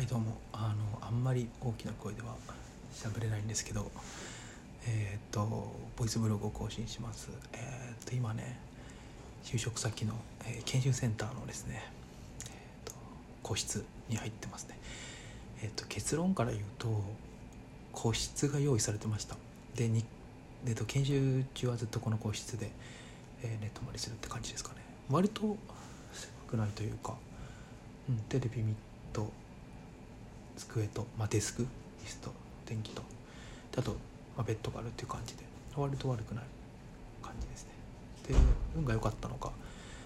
はいどうもあのあんまり大きな声では喋れないんですけどえっ、とボイスブログを更新します。えっ、と今ね就職先の、えー研修センターのですね、えー、と個室に入ってますね。えっ、と結論から言うと個室が用意されてました。でに、えー、と研修中はずっとこの個室で、えー寝泊まりするって感じですかね。割と狭くないというか、うん、テレビと机と、まあ、デスク椅子と電気と。であと、まあ、ベッドがあるっていう感じで。割と悪くない感じですね。で運が良かったのか。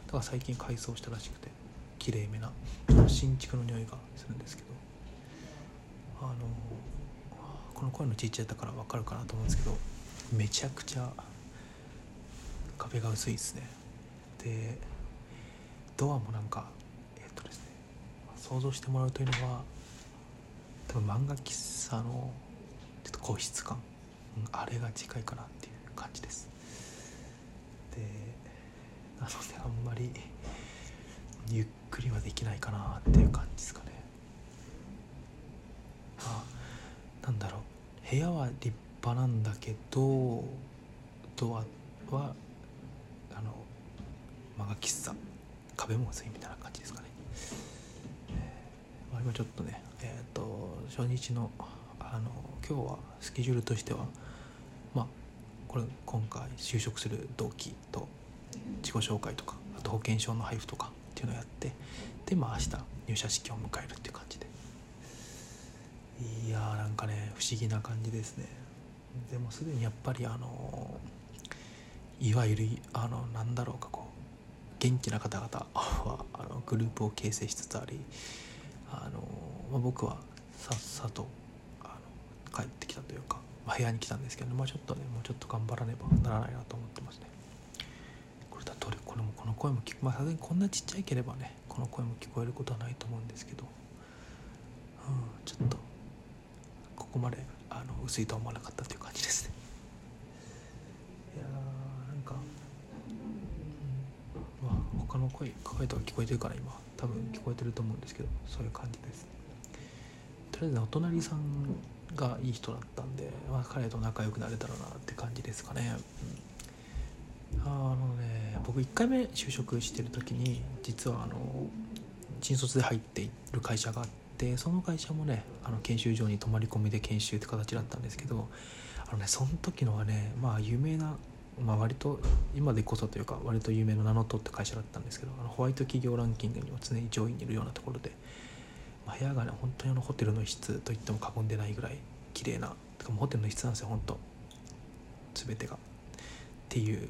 だから最近改装したらしくて綺麗めな新築の匂いがするんですけど。あのこの声のちっちゃいだから分かるかなと思うんですけどめちゃくちゃ壁が薄いですね。でドアもなんかえっとですね想像してもらうというのは多分漫画喫茶のちょっと個室感、あれが近いかなっていう感じです。でなのであんまりゆっくりはできないかなっていう感じですかね。あなんだろう。部屋は立派なんだけどドアはあの漫画喫茶。壁も薄いみたいな感じですかね、今ちょっとねえっ、と初日のあの今日はスケジュールとしてはまあこれ今回就職する同期と自己紹介とかあと保険証の配布とかっていうのをやってでまあ明日入社式を迎えるっていう感じで。いやーなんかね不思議な感じですね。でもすでにやっぱりあのいわゆるあのなんだろうかこう元気な方々はあのグループを形成しつつありあの、まあ、僕はさっさとあの帰ってきたというか、まあ、部屋に来たんですけど、まあ、ちょっとねもうちょっと頑張らねばならないなと思ってますねこれだとこれもこの声も聞くまあさすがにこんなちっちゃいければねこの声も聞こえることはないと思うんですけど。うんちょっとここまであの薄いとは思わなかったという感じですねいやーなんか、うん、まあ他の声声とか聞こえてるから今多分聞こえてると思うんですけどそういう感じです。とりあえずお隣さんがいい人だったんで、まあ、彼と仲良くなれたらなって感じですかね、うん、あのね僕1回目就職してる時に実はあの新卒で入っている会社があってその会社もねあの研修所に泊まり込みで研修って形だったんですけどあのねその時のはねまあ有名なまあ、割と今でこそというか割と有名な名の取った会社だったんですけどあのホワイト企業ランキングにも常に上位にいるようなところで、まあ、部屋がね本当にあのホテルの一室といっても過言でないぐらい綺麗なてかもホテルの一室なんですよ本当。全てが。っていう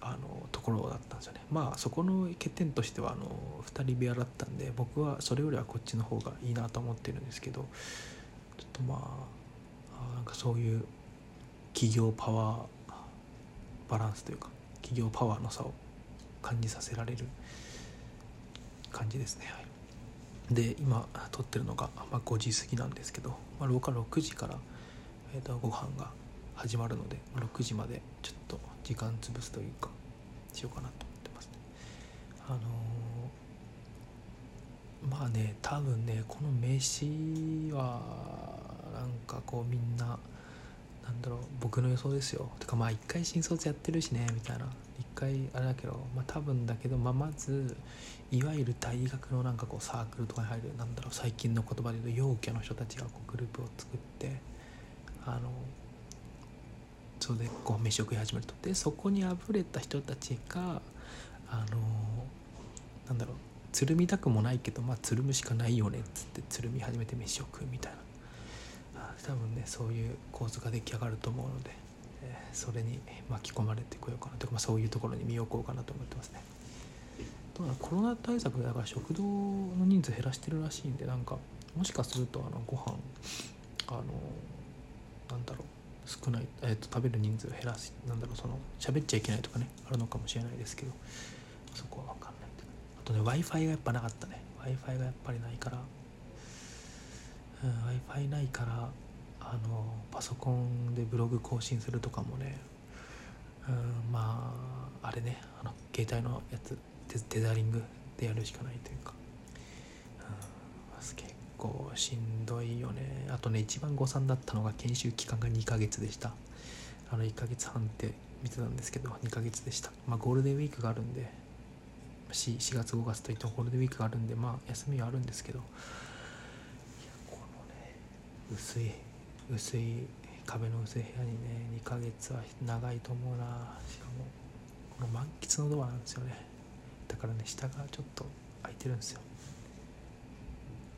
あのところだったんですよね。まあそこの欠点としてはあの2人部屋だったんで僕はそれよりはこっちの方がいいなと思ってるんですけどちょっとまああなんかそういう企業パワーバランスというか企業パワーの差を感じさせられる感じですね、はい、で今撮ってるのが、まあ、5時過ぎなんですけど、まあ、廊下6時から、えー、とご飯が始まるので6時までちょっと時間潰すというかしようかなと思ってます。ねあのーまあね多分ねこの飯はなんかこうみんななんだろう僕の予想ですよ。てかまあ一回新卒やってるしねみたいな。一回あれだけどまあ多分だけど、まあ、まずいわゆる大学のなんかこうサークルとかに入るなんだろう最近の言葉で言うと陽キャの人たちがこうグループを作ってあのそれでこう飯を食い始めると。でそこにあぶれた人たちがあのなんだろうつるみたくもないけどまあつるむしかないよねっつってつるみ始めて飯を食うみたいな。多分ねそういう構図が出来上がると思うので、えそれに巻き込まれてこようかなというか、まあ、そういうところに身を置こうかなと思ってますね。コロナ対策だから食堂の人数減らしてるらしいんでなんかもしかするとあのご飯あのなんだろう少ない、えー、と食べる人数を減らすなんだろうその喋っちゃいけないとかねあるのかもしれないですけどそこは分かんないあとね w i f i がやっぱなかったね w i f i がやっぱりないからうん、w i f i ないからあのパソコンでブログ更新するとかもね、うん、まああれねあの携帯のやつテテザリングでやるしかないというか、うんまあ、すげえ構しんどいよね。あとね一番誤算だったのが研修期間が2ヶ月でした。あの1ヶ月半って見てたんですけど2ヶ月でした。まあゴールデンウィークがあるんで 4, 4月5月といってもゴールデンウィークがあるんでまあ休みはあるんですけど薄い薄い壁の薄い部屋にね2ヶ月は長いと思うな。しかもこの満喫のドアなんですよね。だからね下がちょっと開いてるんですよ。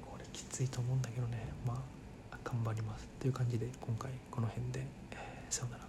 これきついと思うんだけどね。まあ頑張ります。という感じで今回この辺で、えー、さよなら。